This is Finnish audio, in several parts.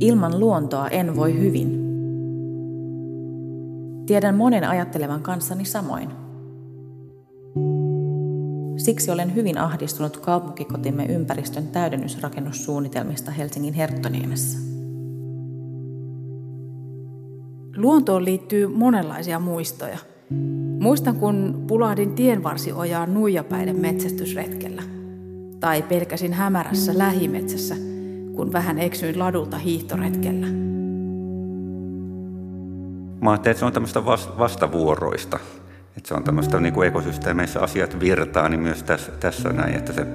Ilman luontoa en voi hyvin. Tiedän monen ajattelevan kanssani samoin. Siksi olen hyvin ahdistunut kaupunkikotimme ympäristön täydennysrakennussuunnitelmista Helsingin Herttoniemessä. Luontoon liittyy monenlaisia muistoja. Muistan, kun pulahdin tienvarsiojaan nuijapäiden metsästysretkellä. Tai pelkäsin hämärässä lähimetsässä, kun vähän eksyin ladulta hiihtoretkellä. Mä ajattelin, että se on tämmöistä vastavuoroista. Että se on tämmöistä niin kuin ekosysteemeissä asiat virtaa, niin myös tässä, tässä näin, että se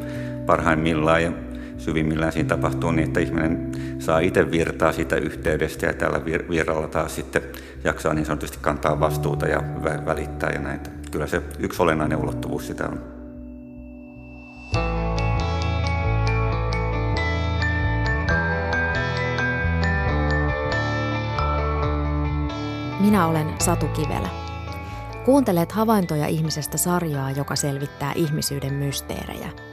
parhaimmillaan ja syvimmillään siinä tapahtuu niin, että ihminen saa itse virtaa siitä yhteydestä ja tällä virralla taas sitten jaksaa niin sanotusti kantaa vastuuta ja välittää ja näin. Kyllä se yksi olennainen ulottuvuus sitä on. Minä olen Satu Kivelä. Kuuntelet havaintoja ihmisestä sarjaa, joka selvittää ihmisyyden mysteerejä –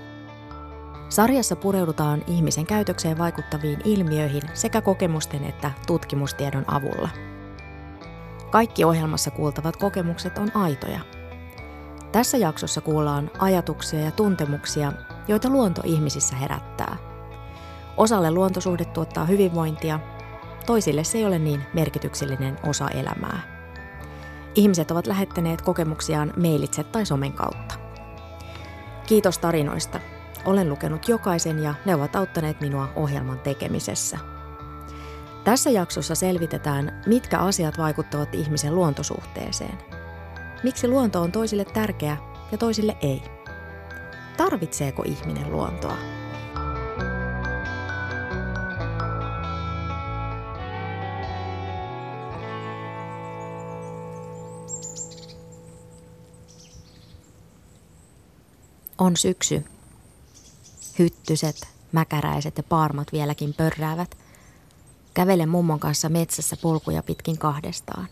Sarjassa pureudutaan ihmisen käytökseen vaikuttaviin ilmiöihin sekä kokemusten että tutkimustiedon avulla. Kaikki ohjelmassa kuultavat kokemukset on aitoja. Tässä jaksossa kuullaan ajatuksia ja tuntemuksia, joita luonto ihmisissä herättää. Osalle luontosuhde tuottaa hyvinvointia, toisille se ei ole niin merkityksellinen osa elämää. Ihmiset ovat lähettäneet kokemuksiaan mailitse tai somen kautta. Kiitos tarinoista – olen lukenut jokaisen ja ne ovat auttaneet minua ohjelman tekemisessä. Tässä jaksossa selvitetään, mitkä asiat vaikuttavat ihmisen luontosuhteeseen. Miksi luonto on toisille tärkeä ja toisille ei? Tarvitseeko ihminen luontoa? On syksy Hyttyset, mäkäräiset ja paarmat vieläkin pörräävät. Kävelen mummon kanssa metsässä polkuja pitkin kahdestaan.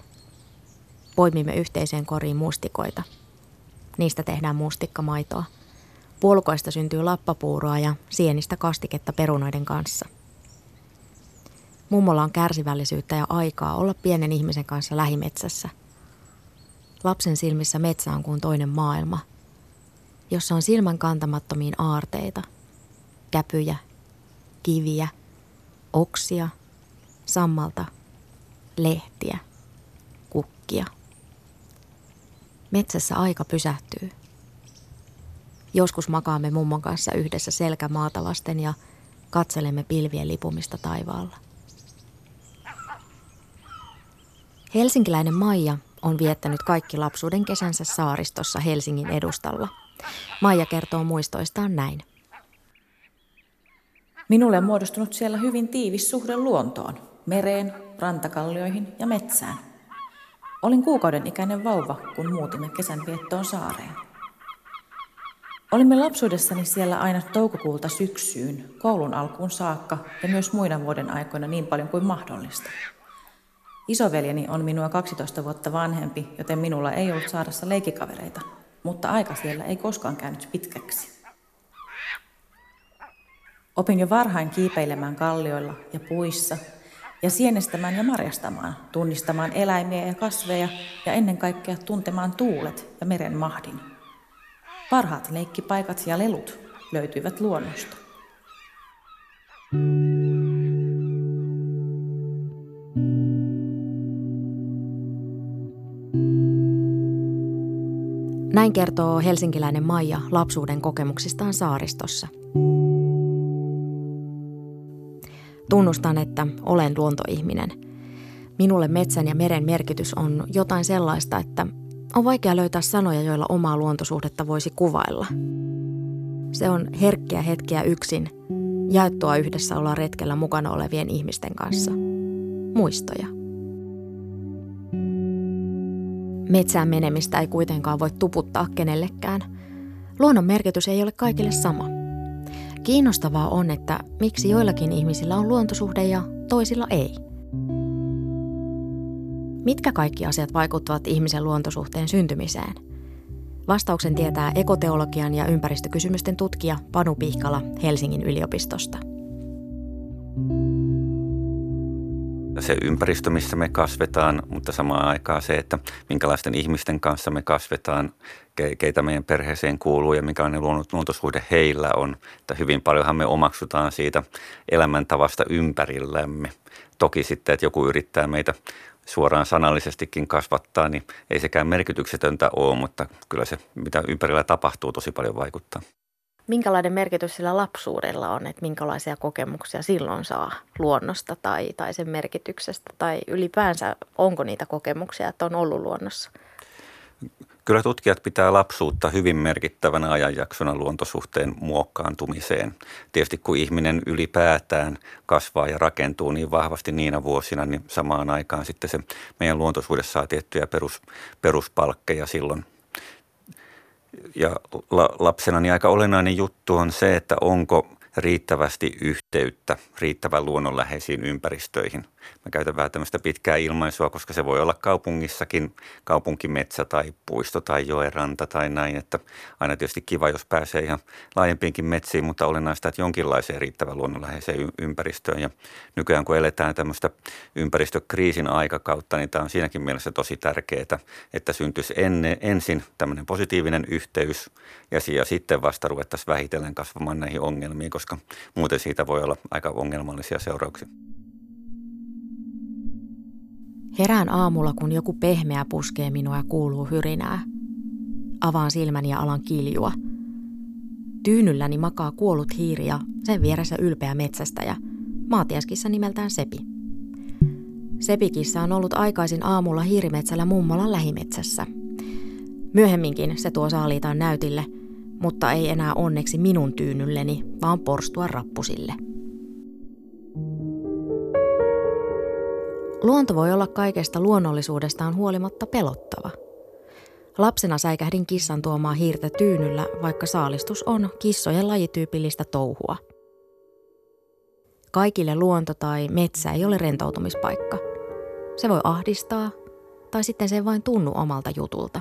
Poimimme yhteiseen koriin mustikoita. Niistä tehdään mustikkamaitoa. Polkoista syntyy lappapuuroa ja sienistä kastiketta perunoiden kanssa. Mummolla on kärsivällisyyttä ja aikaa olla pienen ihmisen kanssa lähimetsässä. Lapsen silmissä metsä on kuin toinen maailma, jossa on silmän kantamattomiin aarteita – käpyjä, kiviä, oksia, sammalta, lehtiä, kukkia. Metsässä aika pysähtyy. Joskus makaamme mummon kanssa yhdessä selkämaata vasten ja katselemme pilvien lipumista taivaalla. Helsinkiläinen Maija on viettänyt kaikki lapsuuden kesänsä saaristossa Helsingin edustalla. Maija kertoo muistoistaan näin. Minulle on muodostunut siellä hyvin tiivis suhde luontoon, mereen, rantakallioihin ja metsään. Olin kuukauden ikäinen vauva, kun muutimme kesän viettoon saareen. Olimme lapsuudessani siellä aina toukokuulta syksyyn, koulun alkuun saakka ja myös muina vuoden aikoina niin paljon kuin mahdollista. Isoveljeni on minua 12 vuotta vanhempi, joten minulla ei ollut saarassa leikikavereita, mutta aika siellä ei koskaan käynyt pitkäksi. Opin jo varhain kiipeilemään kallioilla ja puissa ja sienestämään ja marjastamaan, tunnistamaan eläimiä ja kasveja ja ennen kaikkea tuntemaan tuulet ja meren mahdin. Parhaat leikkipaikat ja lelut löytyivät luonnosta. Näin kertoo helsinkiläinen Maija lapsuuden kokemuksistaan saaristossa – Tunnustan, että olen luontoihminen. Minulle metsän ja meren merkitys on jotain sellaista, että on vaikea löytää sanoja, joilla omaa luontosuhdetta voisi kuvailla. Se on herkkiä hetkiä yksin, jaettua yhdessä olla retkellä mukana olevien ihmisten kanssa. Muistoja. Metsään menemistä ei kuitenkaan voi tuputtaa kenellekään. Luonnon merkitys ei ole kaikille sama – Kiinnostavaa on, että miksi joillakin ihmisillä on luontosuhde ja toisilla ei. Mitkä kaikki asiat vaikuttavat ihmisen luontosuhteen syntymiseen? Vastauksen tietää ekoteologian ja ympäristökysymysten tutkija Panu Pihkala Helsingin yliopistosta. Se ympäristö, missä me kasvetaan, mutta samaan aikaan se, että minkälaisten ihmisten kanssa me kasvetaan, keitä meidän perheeseen kuuluu ja minkälainen luontosuhde heillä on. Että hyvin paljonhan me omaksutaan siitä elämäntavasta ympärillämme. Toki sitten, että joku yrittää meitä suoraan sanallisestikin kasvattaa, niin ei sekään merkityksetöntä ole, mutta kyllä se, mitä ympärillä tapahtuu, tosi paljon vaikuttaa. Minkälainen merkitys sillä lapsuudella on, että minkälaisia kokemuksia silloin saa luonnosta tai, tai sen merkityksestä tai ylipäänsä onko niitä kokemuksia, että on ollut luonnossa? Kyllä tutkijat pitää lapsuutta hyvin merkittävänä ajanjaksona luontosuhteen muokkaantumiseen. Tietysti kun ihminen ylipäätään kasvaa ja rakentuu niin vahvasti niinä vuosina, niin samaan aikaan sitten se meidän luontosuhde saa tiettyjä perus, peruspalkkeja silloin ja la, lapsena niin aika olennainen juttu on se, että onko riittävästi yhteyttä riittävän luonnonläheisiin ympäristöihin. Mä käytän vähän tämmöistä pitkää ilmaisua, koska se voi olla kaupungissakin kaupunkimetsä tai puisto tai joeranta tai näin. Että aina tietysti kiva, jos pääsee ihan laajempiinkin metsiin, mutta olennaista, että jonkinlaiseen riittävän luonnonläheiseen ympäristöön. Ja nykyään kun eletään tämmöistä ympäristökriisin aikakautta, niin tämä on siinäkin mielessä tosi tärkeää, että syntyisi enne, ensin tämmöinen positiivinen yhteys ja sitten vasta ruvettaisiin vähitellen kasvamaan näihin ongelmiin, koska muuten siitä voi olla aika ongelmallisia seurauksia. Herään aamulla, kun joku pehmeä puskee minua ja kuuluu hyrinää. Avaan silmäni ja alan kiljua. Tyynylläni makaa kuollut hiiri ja sen vieressä ylpeä metsästäjä, maatiaskissa nimeltään Sepi. Sepikissa on ollut aikaisin aamulla hiirimetsällä mummolan lähimetsässä. Myöhemminkin se tuo saaliitaan näytille, mutta ei enää onneksi minun tyynylleni, vaan porstua rappusille. Luonto voi olla kaikesta luonnollisuudestaan huolimatta pelottava. Lapsena säikähdin kissan tuomaa hiirtä tyynyllä, vaikka saalistus on kissojen lajityypillistä touhua. Kaikille luonto tai metsä ei ole rentoutumispaikka. Se voi ahdistaa, tai sitten se ei vain tunnu omalta jutulta.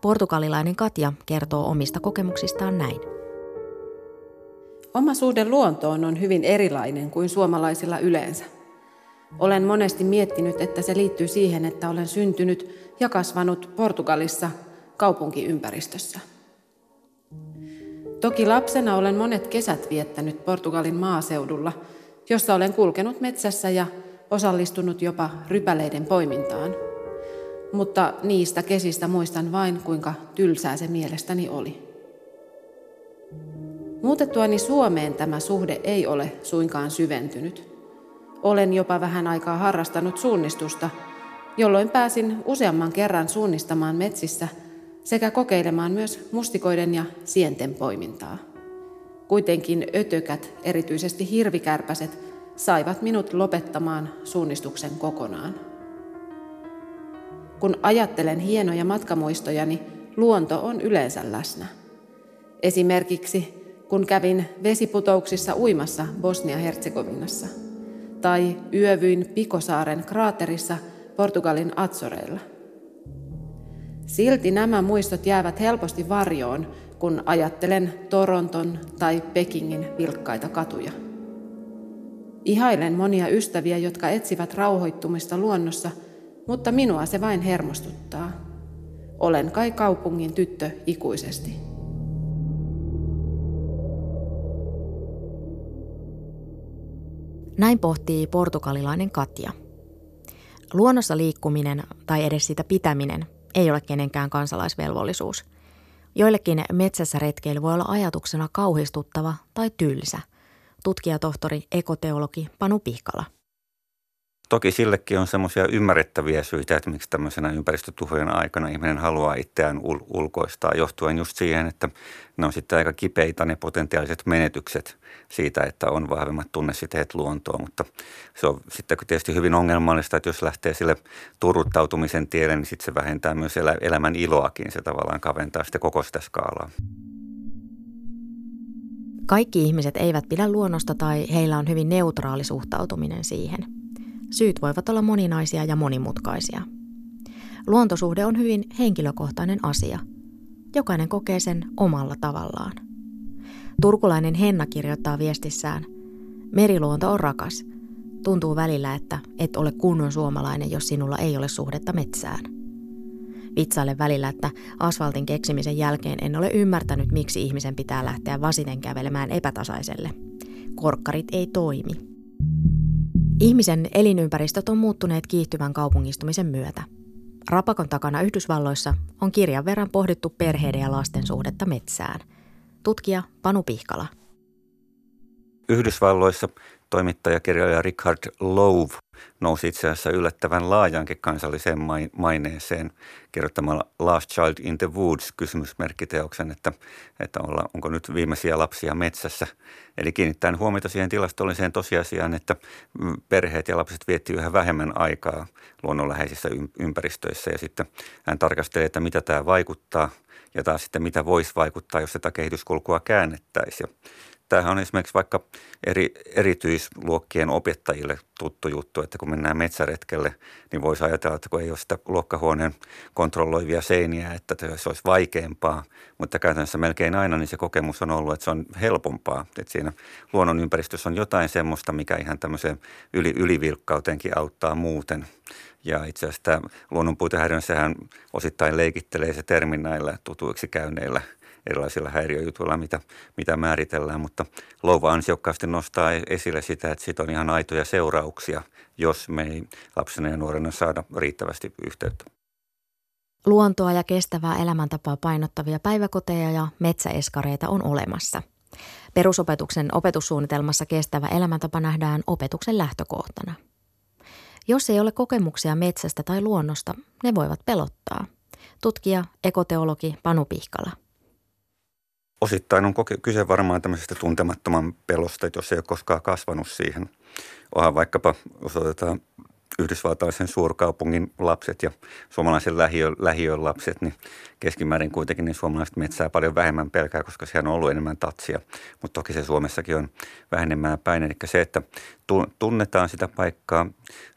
Portugalilainen Katja kertoo omista kokemuksistaan näin. Oma suhde luontoon on hyvin erilainen kuin suomalaisilla yleensä. Olen monesti miettinyt, että se liittyy siihen, että olen syntynyt ja kasvanut Portugalissa kaupunkiympäristössä. Toki lapsena olen monet kesät viettänyt Portugalin maaseudulla, jossa olen kulkenut metsässä ja osallistunut jopa rypäleiden poimintaan. Mutta niistä kesistä muistan vain, kuinka tylsää se mielestäni oli. Muutettuani Suomeen tämä suhde ei ole suinkaan syventynyt. Olen jopa vähän aikaa harrastanut suunnistusta, jolloin pääsin useamman kerran suunnistamaan metsissä sekä kokeilemaan myös mustikoiden ja sienten poimintaa. Kuitenkin ötökät, erityisesti hirvikärpäset, saivat minut lopettamaan suunnistuksen kokonaan. Kun ajattelen hienoja matkamuistojani, luonto on yleensä läsnä. Esimerkiksi kun kävin vesiputouksissa uimassa Bosnia-Herzegovinassa – tai yövyin Pikosaaren kraaterissa Portugalin Azoreilla. Silti nämä muistot jäävät helposti varjoon, kun ajattelen Toronton tai Pekingin vilkkaita katuja. Ihailen monia ystäviä, jotka etsivät rauhoittumista luonnossa, mutta minua se vain hermostuttaa. Olen kai kaupungin tyttö ikuisesti. Näin pohtii portugalilainen Katja. Luonnossa liikkuminen tai edes sitä pitäminen ei ole kenenkään kansalaisvelvollisuus. Joillekin metsässä retkeily voi olla ajatuksena kauhistuttava tai tylsä. Tutkijatohtori, ekoteologi Panu Pihkala – Toki sillekin on semmoisia ymmärrettäviä syitä, että miksi tämmöisenä ympäristötuhojen aikana ihminen haluaa itseään ul- ulkoistaa, johtuen just siihen, että ne on sitten aika kipeitä ne potentiaaliset menetykset siitä, että on vahvemmat tunnesiteet luontoon. Mutta se on sitten tietysti hyvin ongelmallista, että jos lähtee sille turruttautumisen tielle, niin sitten se vähentää myös elä- elämän iloakin. Se tavallaan kaventaa sitten koko sitä skaalaa. Kaikki ihmiset eivät pidä luonnosta tai heillä on hyvin neutraali suhtautuminen siihen – Syyt voivat olla moninaisia ja monimutkaisia. Luontosuhde on hyvin henkilökohtainen asia. Jokainen kokee sen omalla tavallaan. Turkulainen Henna kirjoittaa viestissään, Meriluonto on rakas. Tuntuu välillä, että et ole kunnon suomalainen, jos sinulla ei ole suhdetta metsään. Vitsaille välillä, että asfaltin keksimisen jälkeen en ole ymmärtänyt, miksi ihmisen pitää lähteä vasiten kävelemään epätasaiselle. Korkkarit ei toimi. Ihmisen elinympäristöt on muuttuneet kiihtyvän kaupungistumisen myötä. Rapakon takana Yhdysvalloissa on kirjan verran pohdittu perheiden ja lasten suhdetta metsään. Tutkija Panu Pihkala. Yhdysvalloissa toimittajakirjailija Richard Louv nousi itse asiassa yllättävän laajankin kansalliseen maineeseen kirjoittamalla Last Child in the Woods kysymysmerkkiteoksen, että, että olla, onko nyt viimeisiä lapsia metsässä. Eli kiinnittäen huomiota siihen tilastolliseen tosiasiaan, että perheet ja lapset vietti yhä vähemmän aikaa luonnonläheisissä ympäristöissä ja sitten hän tarkastelee, että mitä tämä vaikuttaa ja taas sitten mitä voisi vaikuttaa, jos tätä kehityskulkua käännettäisiin. Tämähän on esimerkiksi vaikka eri, erityisluokkien opettajille tuttu juttu, että kun mennään metsäretkelle, niin voisi ajatella, että kun ei ole sitä luokkahuoneen kontrolloivia seiniä, että se olisi vaikeampaa. Mutta käytännössä melkein aina niin se kokemus on ollut, että se on helpompaa. Että siinä luonnon ympäristössä on jotain semmoista, mikä ihan tämmöiseen yli, ylivilkkauteenkin auttaa muuten. Ja itse asiassa tämä luonnonpuitehäiriön, sehän osittain leikittelee se termin näillä tutuiksi käyneillä – erilaisilla häiriöjutuilla, mitä, mitä määritellään, mutta Louva ansiokkaasti nostaa esille sitä, että siitä on ihan aitoja seurauksia, jos me ei lapsena ja nuorena saada riittävästi yhteyttä. Luontoa ja kestävää elämäntapaa painottavia päiväkoteja ja metsäeskareita on olemassa. Perusopetuksen opetussuunnitelmassa kestävä elämäntapa nähdään opetuksen lähtökohtana. Jos ei ole kokemuksia metsästä tai luonnosta, ne voivat pelottaa. Tutkija, ekoteologi Panu Pihkala – osittain on kyse varmaan tämmöisestä tuntemattoman pelosta, että jos ei ole koskaan kasvanut siihen. Onhan vaikkapa, jos otetaan yhdysvaltalaisen suurkaupungin lapset ja suomalaisen lähiön, lähiön lapset, niin keskimäärin kuitenkin niin suomalaiset metsää paljon vähemmän pelkää, koska siellä on ollut enemmän tatsia. Mutta toki se Suomessakin on vähenemään päin. Eli se, että tunnetaan sitä paikkaa.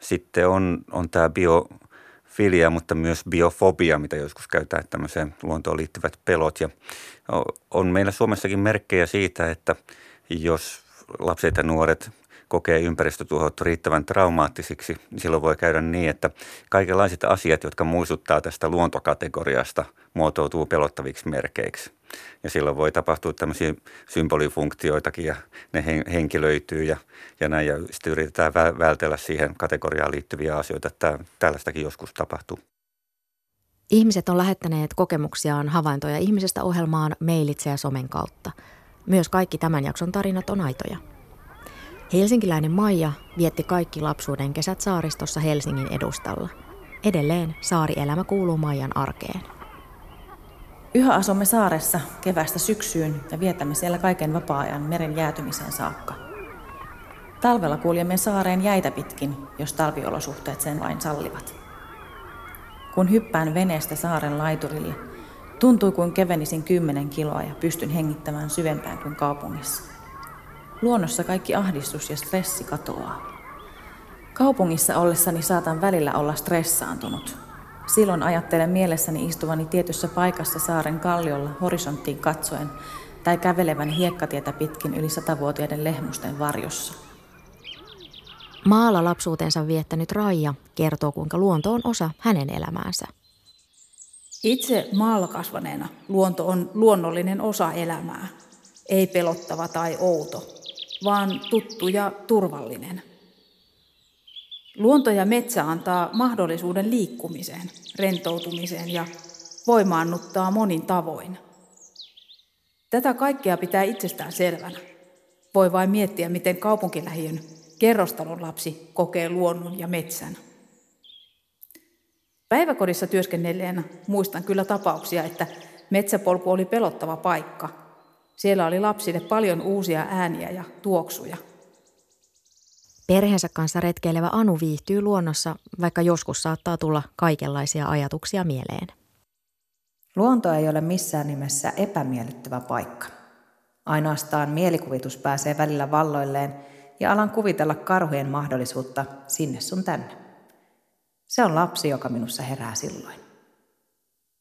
Sitten on, on tämä bio, filia, mutta myös biofobia, mitä joskus käytetään tämmöiseen luontoon liittyvät pelot. Ja on meillä Suomessakin merkkejä siitä, että jos lapset ja nuoret kokee ympäristötuhot riittävän traumaattisiksi, niin silloin voi käydä niin, että kaikenlaiset asiat, jotka muistuttaa tästä luontokategoriasta, muotoutuu pelottaviksi merkeiksi. Ja silloin voi tapahtua tämmöisiä symbolifunktioitakin ja ne henkilöityy ja, ja näin. Ja sitten yritetään vältellä siihen kategoriaan liittyviä asioita. Että tällaistakin joskus tapahtuu. Ihmiset on lähettäneet kokemuksiaan havaintoja ihmisestä ohjelmaan mailitse ja somen kautta. Myös kaikki tämän jakson tarinat on aitoja. Helsinkiläinen Maija vietti kaikki lapsuuden kesät saaristossa Helsingin edustalla. Edelleen saarielämä kuuluu Maijan arkeen. Yhä asumme saaressa kevästä syksyyn ja vietämme siellä kaiken vapaa-ajan meren jäätymiseen saakka. Talvella kuljemme saareen jäitä pitkin, jos talviolosuhteet sen vain sallivat. Kun hyppään veneestä saaren laiturille, tuntuu kuin kevenisin kymmenen kiloa ja pystyn hengittämään syvempään kuin kaupungissa. Luonnossa kaikki ahdistus ja stressi katoaa. Kaupungissa ollessani saatan välillä olla stressaantunut. Silloin ajattelen mielessäni istuvani tietyssä paikassa saaren kalliolla horisonttiin katsoen tai kävelevän hiekkatietä pitkin yli satavuotiaiden lehmusten varjossa. Maalla lapsuutensa viettänyt Raija kertoo, kuinka luonto on osa hänen elämäänsä. Itse maalla kasvaneena luonto on luonnollinen osa elämää, ei pelottava tai outo, vaan tuttu ja turvallinen. Luonto ja metsä antaa mahdollisuuden liikkumiseen, rentoutumiseen ja voimaannuttaa monin tavoin. Tätä kaikkea pitää itsestään selvänä. Voi vain miettiä, miten kaupunkilähiön kerrostalon lapsi kokee luonnon ja metsän. Päiväkodissa työskennelleenä muistan kyllä tapauksia, että metsäpolku oli pelottava paikka. Siellä oli lapsille paljon uusia ääniä ja tuoksuja. Perheensä kanssa retkeilevä Anu viihtyy luonnossa, vaikka joskus saattaa tulla kaikenlaisia ajatuksia mieleen. Luonto ei ole missään nimessä epämiellyttävä paikka. Ainoastaan mielikuvitus pääsee välillä valloilleen – ja alan kuvitella karhujen mahdollisuutta sinne sun tänne. Se on lapsi, joka minussa herää silloin.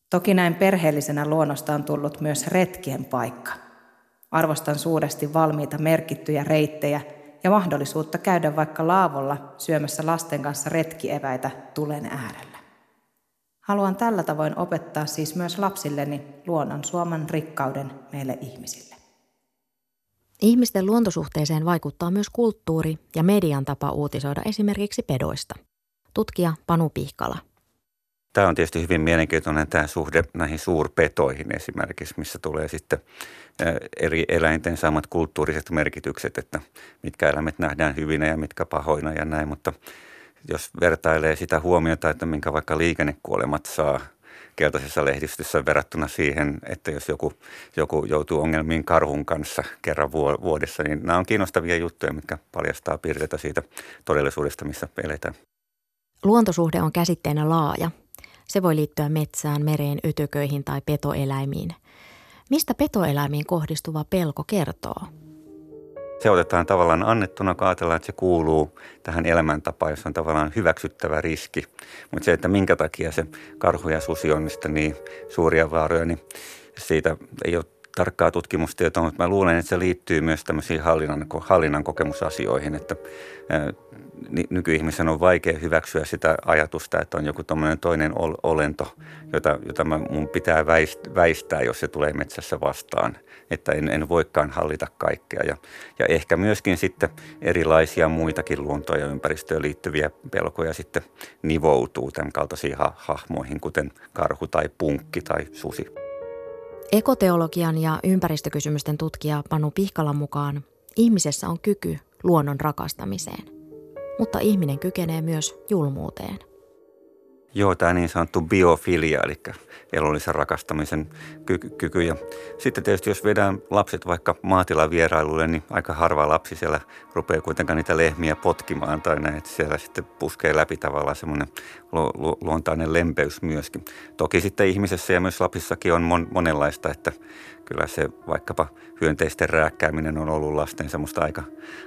Toki näin perheellisenä luonnosta on tullut myös retkien paikka. Arvostan suuresti valmiita merkittyjä reittejä ja mahdollisuutta käydä vaikka laavolla syömässä lasten kanssa retkieväitä tulen äärellä. Haluan tällä tavoin opettaa siis myös lapsilleni luonnon suoman rikkauden meille ihmisille. Ihmisten luontosuhteeseen vaikuttaa myös kulttuuri ja median tapa uutisoida esimerkiksi pedoista. Tutkija Panu Pihkala. Tämä on tietysti hyvin mielenkiintoinen tämä suhde näihin suurpetoihin esimerkiksi, missä tulee sitten eri eläinten saamat kulttuuriset merkitykset, että mitkä eläimet nähdään hyvinä ja mitkä pahoina ja näin, mutta jos vertailee sitä huomiota, että minkä vaikka liikennekuolemat saa keltaisessa lehdistössä verrattuna siihen, että jos joku, joku joutuu ongelmiin karhun kanssa kerran vuodessa, niin nämä on kiinnostavia juttuja, mitkä paljastaa piirteitä siitä todellisuudesta, missä eletään. Luontosuhde on käsitteenä laaja. Se voi liittyä metsään, mereen, ytököihin tai petoeläimiin. Mistä petoeläimiin kohdistuva pelko kertoo? Se otetaan tavallaan annettuna, kun ajatellaan, että se kuuluu tähän elämäntapaan, jossa on tavallaan hyväksyttävä riski. Mutta se, että minkä takia se karhu ja susi on niin suuria vaaroja, niin siitä ei ole tarkkaa tutkimustietoa, mutta mä luulen, että se liittyy myös tämmöisiin hallinnan, hallinnan kokemusasioihin, että nykyihmisen on vaikea hyväksyä sitä ajatusta, että on joku toinen olento, jota, jota mun pitää väistää, jos se tulee metsässä vastaan. Että en, en voikaan hallita kaikkea. Ja, ja ehkä myöskin sitten erilaisia muitakin luontoa ja ympäristöön liittyviä pelkoja sitten nivoutuu tämän kaltaisiin ha- hahmoihin, kuten karhu tai punkki tai susi. Ekoteologian ja ympäristökysymysten tutkija Panu Pihkalan mukaan ihmisessä on kyky luonnon rakastamiseen, mutta ihminen kykenee myös julmuuteen. Joo, tämä niin sanottu biofilia, eli elollisen rakastamisen ky- kyky. Ja sitten tietysti jos vedään lapset vaikka maatilavierailulle, niin aika harva lapsi siellä rupeaa kuitenkaan niitä lehmiä potkimaan tai näin, että siellä sitten puskee läpi tavallaan semmoinen lu- lu- luontainen lempeys myöskin. Toki sitten ihmisessä ja myös lapsissakin on mon- monenlaista, että kyllä se vaikkapa hyönteisten rääkkääminen on ollut lasten semmoista aika,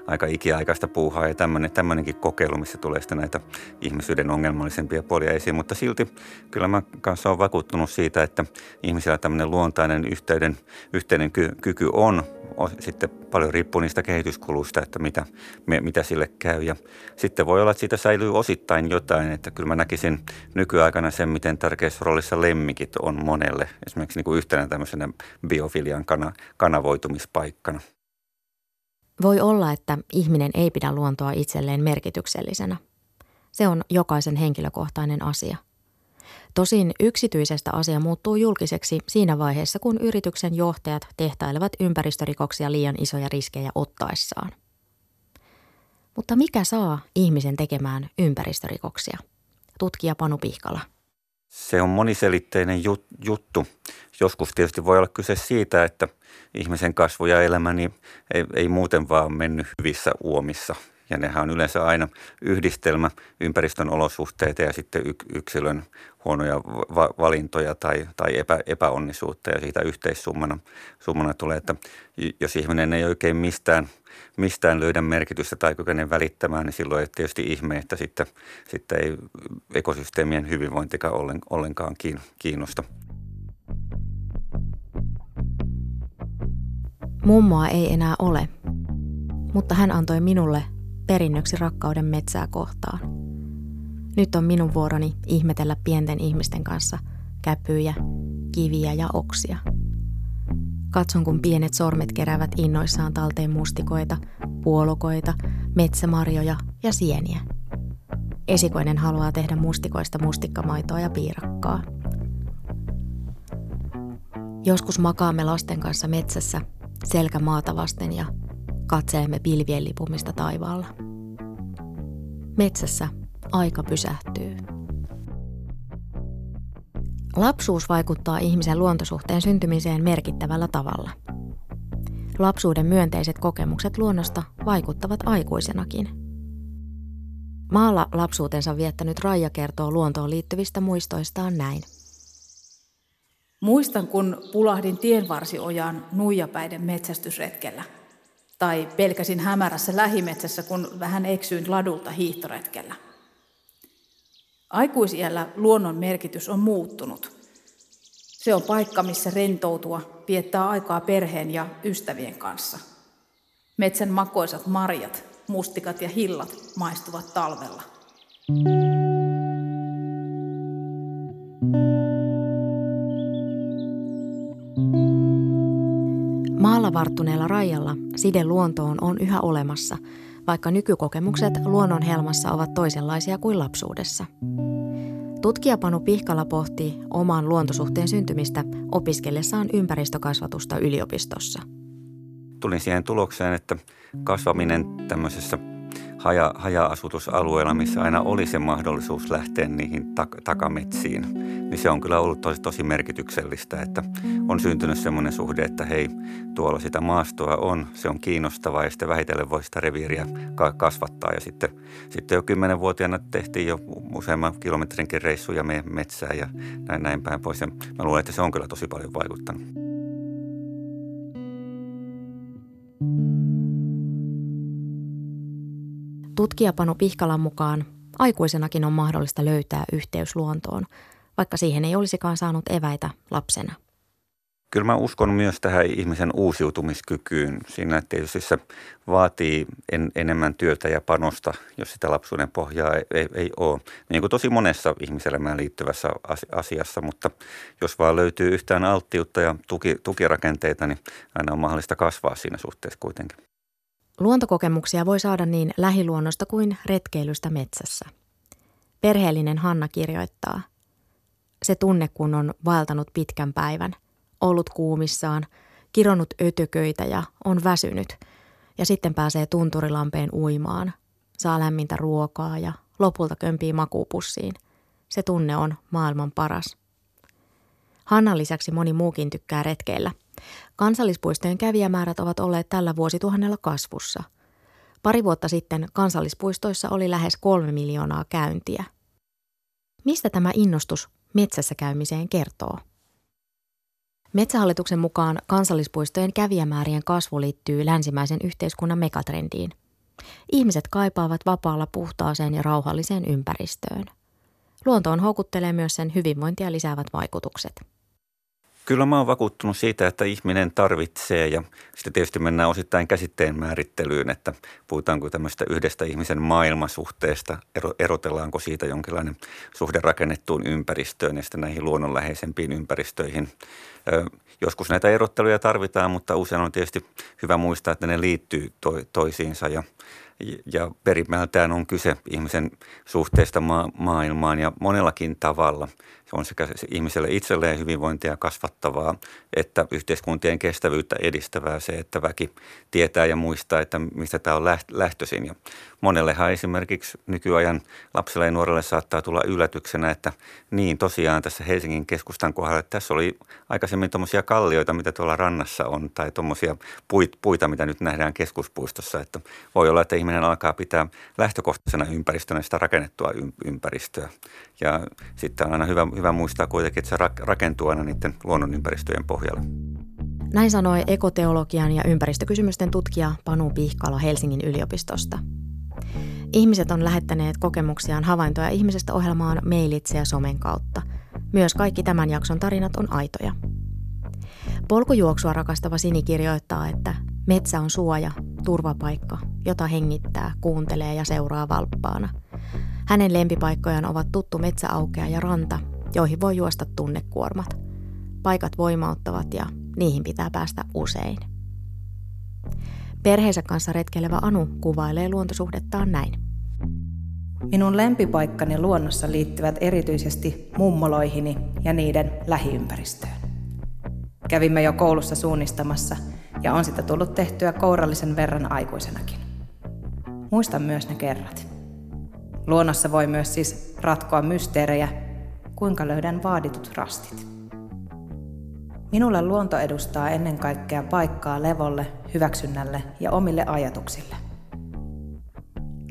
aika ikiaikaista puuhaa ja tämmöinen, tämmöinenkin kokeilu, missä tulee sitten näitä ihmisyyden ongelmallisempia puolia esiin. Mutta silti kyllä mä kanssa olen vakuuttunut siitä, että ihmisillä tämmöinen luontainen yhteyden, yhteinen ky, kyky on, on sitten paljon riippuu niistä kehityskuluista, että mitä, me, mitä sille käy. Ja sitten voi olla, että siitä säilyy osittain jotain, että kyllä mä näkisin nykyaikana sen, miten tärkeässä roolissa lemmikit on monelle. Esimerkiksi niin kuin yhtenä tämmöisenä biofilian kana, kanavoitumispaikkana. Voi olla, että ihminen ei pidä luontoa itselleen merkityksellisenä. Se on jokaisen henkilökohtainen asia – Tosin yksityisestä asia muuttuu julkiseksi siinä vaiheessa, kun yrityksen johtajat tehtailevat ympäristörikoksia liian isoja riskejä ottaessaan. Mutta mikä saa ihmisen tekemään ympäristörikoksia? Tutkija Panu Pihkala. Se on moniselitteinen jut- juttu. Joskus tietysti voi olla kyse siitä, että ihmisen kasvu ja elämä niin ei, ei muuten vaan mennyt hyvissä uomissa ja nehän on yleensä aina yhdistelmä ympäristön olosuhteita ja sitten yksilön huonoja va- valintoja tai, tai epä, epäonnisuutta ja siitä yhteissummana summana tulee, että jos ihminen ei oikein mistään, mistään löydä merkitystä tai kykene välittämään, niin silloin ei tietysti ihme, että sitten, sitten ei ekosysteemien hyvinvointikaan ollenkaan kiinnosta. Mummoa ei enää ole, mutta hän antoi minulle perinnöksi rakkauden metsää kohtaan. Nyt on minun vuoroni ihmetellä pienten ihmisten kanssa käpyjä, kiviä ja oksia. Katson, kun pienet sormet keräävät innoissaan talteen mustikoita, puolokoita, metsämarjoja ja sieniä. Esikoinen haluaa tehdä mustikoista mustikkamaitoa ja piirakkaa. Joskus makaamme lasten kanssa metsässä, selkä maata vasten ja katseemme pilvien lipumista taivaalla. Metsässä aika pysähtyy. Lapsuus vaikuttaa ihmisen luontosuhteen syntymiseen merkittävällä tavalla. Lapsuuden myönteiset kokemukset luonnosta vaikuttavat aikuisenakin. Maalla lapsuutensa viettänyt Raija kertoo luontoon liittyvistä muistoistaan näin. Muistan, kun pulahdin tienvarsiojan nuijapäiden metsästysretkellä – tai pelkäsin hämärässä lähimetsässä, kun vähän eksyin ladulta hiihtoretkellä. Aikuisiellä luonnon merkitys on muuttunut. Se on paikka, missä rentoutua, viettää aikaa perheen ja ystävien kanssa. Metsän makoisat marjat, mustikat ja hillat maistuvat talvella. Maalla varttuneella rajalla side luontoon on yhä olemassa, vaikka nykykokemukset luonnon helmassa ovat toisenlaisia kuin lapsuudessa. Tutkija Panu Pihkala pohti oman luontosuhteen syntymistä opiskellessaan ympäristökasvatusta yliopistossa. Tulin siihen tulokseen, että kasvaminen tämmöisessä haja, haja-asutusalueilla, missä aina oli se mahdollisuus lähteä niihin tak- takametsiin, niin se on kyllä ollut tosi, tosi merkityksellistä, että on syntynyt semmoinen suhde, että hei, tuolla sitä maastoa on, se on kiinnostavaa ja sitten vähitellen voi sitä reviiriä ka- kasvattaa. Ja sitten, sitten jo kymmenenvuotiaana tehtiin jo useamman kilometrinkin reissuja metsään ja näin, näin päin pois. Ja mä luulen, että se on kyllä tosi paljon vaikuttanut. Tutkija Panu Pihkalan mukaan aikuisenakin on mahdollista löytää yhteys luontoon, vaikka siihen ei olisikaan saanut eväitä lapsena. Kyllä mä uskon myös tähän ihmisen uusiutumiskykyyn. Siinä tietysti se vaatii en, enemmän työtä ja panosta, jos sitä lapsuuden pohjaa ei, ei, ei ole. Niin kuin tosi monessa ihmiselämään liittyvässä asiassa, mutta jos vaan löytyy yhtään alttiutta ja tuki, tukirakenteita, niin aina on mahdollista kasvaa siinä suhteessa kuitenkin. Luontokokemuksia voi saada niin lähiluonnosta kuin retkeilystä metsässä. Perheellinen Hanna kirjoittaa. Se tunne, kun on vaeltanut pitkän päivän, ollut kuumissaan, kironnut ötököitä ja on väsynyt. Ja sitten pääsee tunturilampeen uimaan, saa lämmintä ruokaa ja lopulta kömpii makuupussiin. Se tunne on maailman paras. Hannan lisäksi moni muukin tykkää retkeillä – Kansallispuistojen kävijämäärät ovat olleet tällä vuosituhannella kasvussa. Pari vuotta sitten kansallispuistoissa oli lähes kolme miljoonaa käyntiä. Mistä tämä innostus metsässä käymiseen kertoo? Metsähallituksen mukaan kansallispuistojen kävijämäärien kasvu liittyy länsimäisen yhteiskunnan megatrendiin. Ihmiset kaipaavat vapaalla puhtaaseen ja rauhalliseen ympäristöön. Luontoon houkuttelee myös sen hyvinvointia lisäävät vaikutukset. Kyllä mä oon vakuuttunut siitä, että ihminen tarvitsee ja sitten tietysti mennään osittain käsitteen määrittelyyn, että puhutaanko tämmöistä yhdestä ihmisen maailmasuhteesta, erotellaanko siitä jonkinlainen suhde rakennettuun ympäristöön ja sitten näihin luonnonläheisempiin ympäristöihin. Joskus näitä erotteluja tarvitaan, mutta usein on tietysti hyvä muistaa, että ne liittyy to- toisiinsa ja ja perimmältään on kyse ihmisen suhteesta ma- maailmaan ja monellakin tavalla – se on sekä ihmiselle itselleen hyvinvointia kasvattavaa että yhteiskuntien kestävyyttä edistävää se, että väki tietää ja muistaa, että mistä tämä on lähtöisin. Ja monellehan esimerkiksi nykyajan lapselle ja nuorelle saattaa tulla yllätyksenä, että niin tosiaan tässä Helsingin keskustan kohdalla, että tässä oli aikaisemmin tuommoisia kallioita, mitä tuolla rannassa on, tai tuommoisia puita, mitä nyt nähdään keskuspuistossa. Että voi olla, että ihminen alkaa pitää lähtökohtaisena ympäristönä sitä rakennettua ympäristöä. Ja sitten on aina hyvä, hyvä muistaa kuitenkin, että se rakentuu aina niiden luonnonympäristöjen pohjalle. Näin sanoi ekoteologian ja ympäristökysymysten tutkija Panu Pihkala Helsingin yliopistosta. Ihmiset on lähettäneet kokemuksiaan havaintoja ihmisestä ohjelmaan mailitse ja somen kautta. Myös kaikki tämän jakson tarinat on aitoja. Polkujuoksua rakastava Sini kirjoittaa, että metsä on suoja, turvapaikka, jota hengittää, kuuntelee ja seuraa valppaana. Hänen lempipaikkojaan ovat tuttu metsäaukea ja ranta, joihin voi juosta tunnekuormat. Paikat voimauttavat ja niihin pitää päästä usein. Perheensä kanssa retkeilevä Anu kuvailee luontosuhdettaan näin. Minun lempipaikkani luonnossa liittyvät erityisesti mummoloihini ja niiden lähiympäristöön. Kävimme jo koulussa suunnistamassa ja on sitä tullut tehtyä kourallisen verran aikuisenakin. Muistan myös ne kerrat. Luonnossa voi myös siis ratkoa mysteerejä, kuinka löydän vaaditut rastit. Minulle luonto edustaa ennen kaikkea paikkaa levolle, hyväksynnälle ja omille ajatuksille.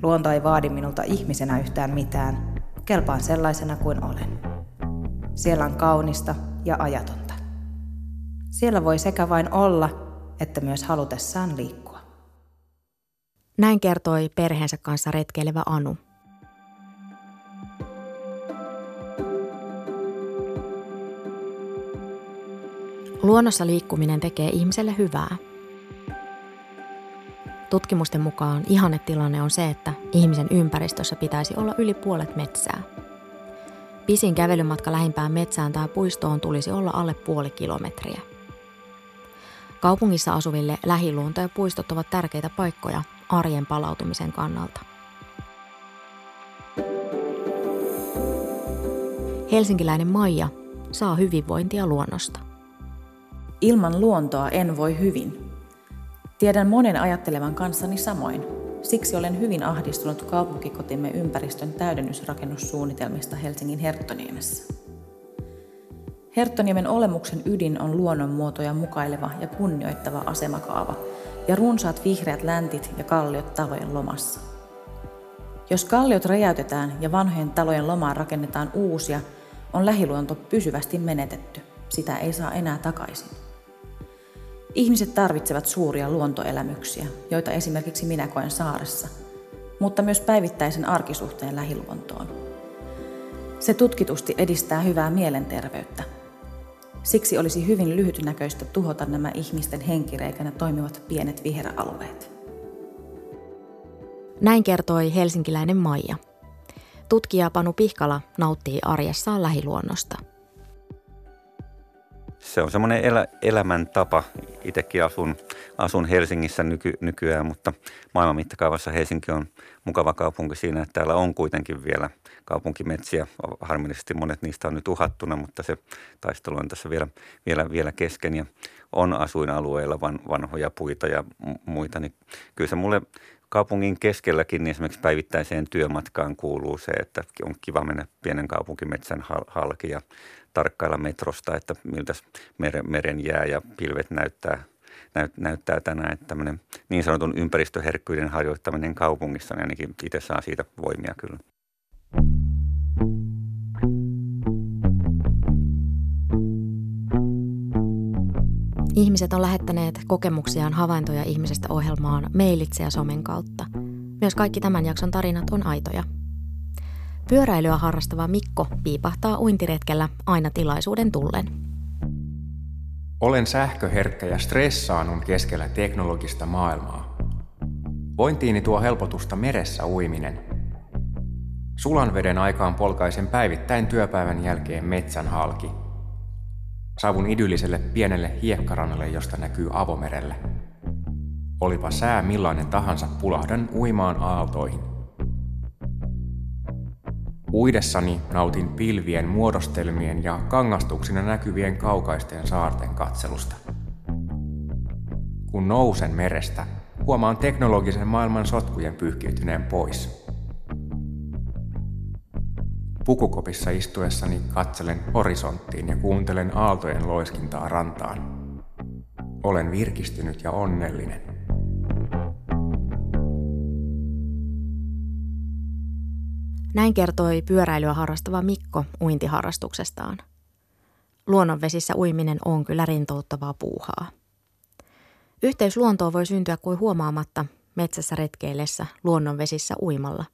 Luonto ei vaadi minulta ihmisenä yhtään mitään, kelpaan sellaisena kuin olen. Siellä on kaunista ja ajatonta. Siellä voi sekä vain olla, että myös halutessaan liikkua. Näin kertoi perheensä kanssa retkeilevä Anu. Luonnossa liikkuminen tekee ihmiselle hyvää. Tutkimusten mukaan ihannetilanne on se, että ihmisen ympäristössä pitäisi olla yli puolet metsää. Pisin kävelymatka lähimpään metsään tai puistoon tulisi olla alle puoli kilometriä. Kaupungissa asuville lähiluonto ja puistot ovat tärkeitä paikkoja arjen palautumisen kannalta. Helsinkiläinen Maija saa hyvinvointia luonnosta. Ilman luontoa en voi hyvin. Tiedän monen ajattelevan kanssani samoin. Siksi olen hyvin ahdistunut kaupunkikotimme ympäristön täydennysrakennussuunnitelmista Helsingin Herttoniemessä. Herttoniemen olemuksen ydin on luonnonmuotoja mukaileva ja kunnioittava asemakaava ja runsaat vihreät läntit ja kalliot talojen lomassa. Jos kalliot räjäytetään ja vanhojen talojen lomaan rakennetaan uusia, on lähiluonto pysyvästi menetetty. Sitä ei saa enää takaisin. Ihmiset tarvitsevat suuria luontoelämyksiä, joita esimerkiksi minä koen saaressa, mutta myös päivittäisen arkisuhteen lähiluontoon. Se tutkitusti edistää hyvää mielenterveyttä. Siksi olisi hyvin lyhytnäköistä tuhota nämä ihmisten henkireikänä toimivat pienet viheralueet. Näin kertoi helsinkiläinen Maija. Tutkija Panu Pihkala nauttii arjessaan lähiluonnosta – se on semmoinen elä, elämäntapa. Itsekin asun, asun Helsingissä nyky, nykyään, mutta maailman mittakaavassa Helsinki on mukava kaupunki siinä, että täällä on kuitenkin vielä kaupunkimetsiä. Harmillisesti monet niistä on nyt uhattuna, mutta se taistelu on tässä vielä, vielä, vielä kesken ja on asuinalueilla van, vanhoja puita ja muita. Niin kyllä se mulle kaupungin keskelläkin niin esimerkiksi päivittäiseen työmatkaan kuuluu se, että on kiva mennä pienen kaupunkimetsän halki ja tarkkailla metrosta, että miltä meren, meren jää ja pilvet näyttää, näyt, näyttää tänään. Että tämmöinen niin sanotun ympäristöherkkyyden harjoittaminen kaupungissa, niin ainakin itse saa siitä voimia kyllä. Ihmiset on lähettäneet kokemuksiaan havaintoja ihmisestä ohjelmaan mailitse ja somen kautta. Myös kaikki tämän jakson tarinat on aitoja. Pyöräilyä harrastava Mikko piipahtaa uintiretkellä aina tilaisuuden tullen. Olen sähköherkkä ja stressaanun keskellä teknologista maailmaa. Vointiini tuo helpotusta meressä uiminen. Sulan veden aikaan polkaisen päivittäin työpäivän jälkeen metsän halki. Saavun idylliselle pienelle hiekkarannalle, josta näkyy avomerelle. Olipa sää millainen tahansa, pulahdan uimaan aaltoihin. Uidessani nautin pilvien muodostelmien ja kangastuksina näkyvien kaukaisten saarten katselusta. Kun nousen merestä, huomaan teknologisen maailman sotkujen pyyhkiytyneen pois. Pukukopissa istuessani katselen horisonttiin ja kuuntelen aaltojen loiskintaa rantaan. Olen virkistynyt ja onnellinen. Näin kertoi pyöräilyä harrastava Mikko uintiharrastuksestaan. Luonnonvesissä uiminen on kyllä rintouttavaa puuhaa. Yhteys luontoon voi syntyä kuin huomaamatta metsässä retkeillessä luonnonvesissä uimalla.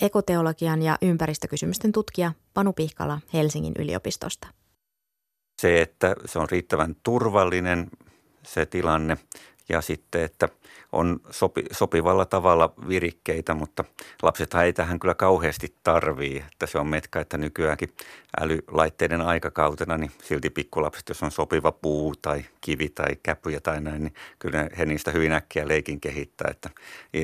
Ekoteologian ja ympäristökysymysten tutkija Panu Pihkala Helsingin yliopistosta. Se, että se on riittävän turvallinen se tilanne ja sitten, että on sopi, sopivalla tavalla virikkeitä, mutta lapset ei tähän kyllä kauheasti tarvii, että se on metka, että nykyäänkin älylaitteiden aikakautena, niin silti pikkulapset, jos on sopiva puu tai kivi tai käpyjä tai näin, niin kyllä he niistä hyvin äkkiä leikin kehittää, että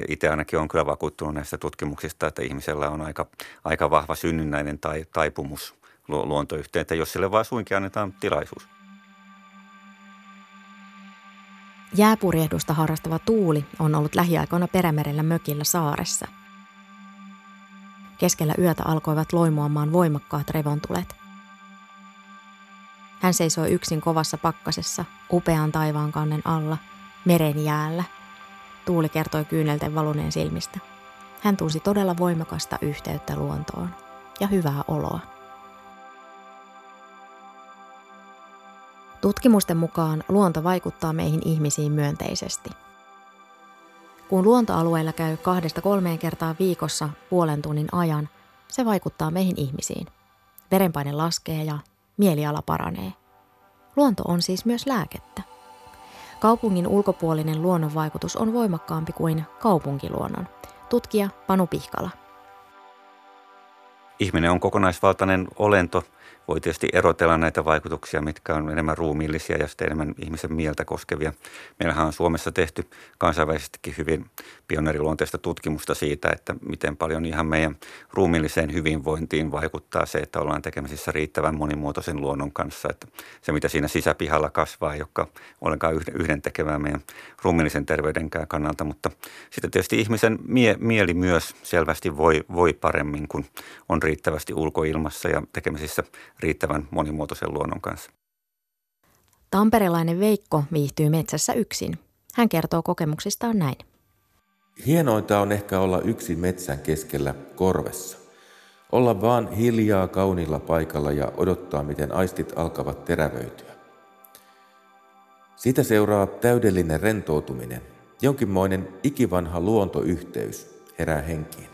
itse ainakin on kyllä vakuuttunut näistä tutkimuksista, että ihmisellä on aika, aika vahva synnynnäinen tai taipumus luontoyhteen, että jos sille vaan suinkin annetaan tilaisuus. Jääpurjehdusta harrastava Tuuli on ollut lähiaikoina Perämerellä mökillä saaressa. Keskellä yötä alkoivat loimuamaan voimakkaat revontulet. Hän seisoi yksin kovassa pakkasessa, upean taivaankannen alla, meren jäällä. Tuuli kertoi kyynelten valuneen silmistä. Hän tunsi todella voimakasta yhteyttä luontoon ja hyvää oloa. Tutkimusten mukaan luonto vaikuttaa meihin ihmisiin myönteisesti. Kun luontoalueella käy kahdesta kolmeen kertaa viikossa puolen tunnin ajan, se vaikuttaa meihin ihmisiin. Verenpaine laskee ja mieliala paranee. Luonto on siis myös lääkettä. Kaupungin ulkopuolinen luonnonvaikutus on voimakkaampi kuin kaupunkiluonnon. Tutkija Panu Pihkala. Ihminen on kokonaisvaltainen olento, voi tietysti erotella näitä vaikutuksia, mitkä on enemmän ruumiillisia ja sitten enemmän ihmisen mieltä koskevia. Meillähän on Suomessa tehty kansainvälisestikin hyvin pioneeriluonteista tutkimusta siitä, että miten paljon ihan meidän ruumiilliseen hyvinvointiin vaikuttaa se, että ollaan tekemisissä riittävän monimuotoisen luonnon kanssa. Että se, mitä siinä sisäpihalla kasvaa, joka ollenkaan yhden tekevää meidän ruumiillisen terveydenkään kannalta, mutta sitten tietysti ihmisen mie- mieli myös selvästi voi, voi paremmin, kun on riittävästi ulkoilmassa ja tekemisissä riittävän monimuotoisen luonnon kanssa. Tamperelainen Veikko viihtyy metsässä yksin. Hän kertoo kokemuksistaan näin. Hienointa on ehkä olla yksin metsän keskellä korvessa. Olla vaan hiljaa kaunilla paikalla ja odottaa, miten aistit alkavat terävöityä. Siitä seuraa täydellinen rentoutuminen, jonkinmoinen ikivanha luontoyhteys herää henkiin.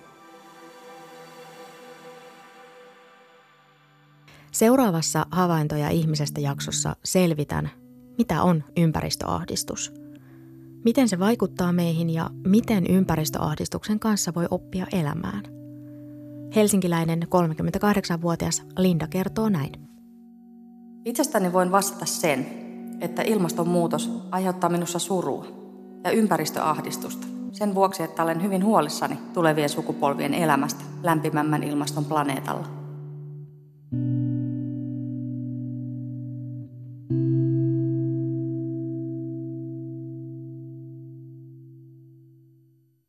Seuraavassa havaintoja ihmisestä jaksossa selvitän, mitä on ympäristöahdistus. Miten se vaikuttaa meihin ja miten ympäristöahdistuksen kanssa voi oppia elämään. Helsinkiläinen 38-vuotias Linda kertoo näin. Itsestäni voin vastata sen, että ilmastonmuutos aiheuttaa minussa surua ja ympäristöahdistusta. Sen vuoksi, että olen hyvin huolissani tulevien sukupolvien elämästä lämpimämmän ilmaston planeetalla.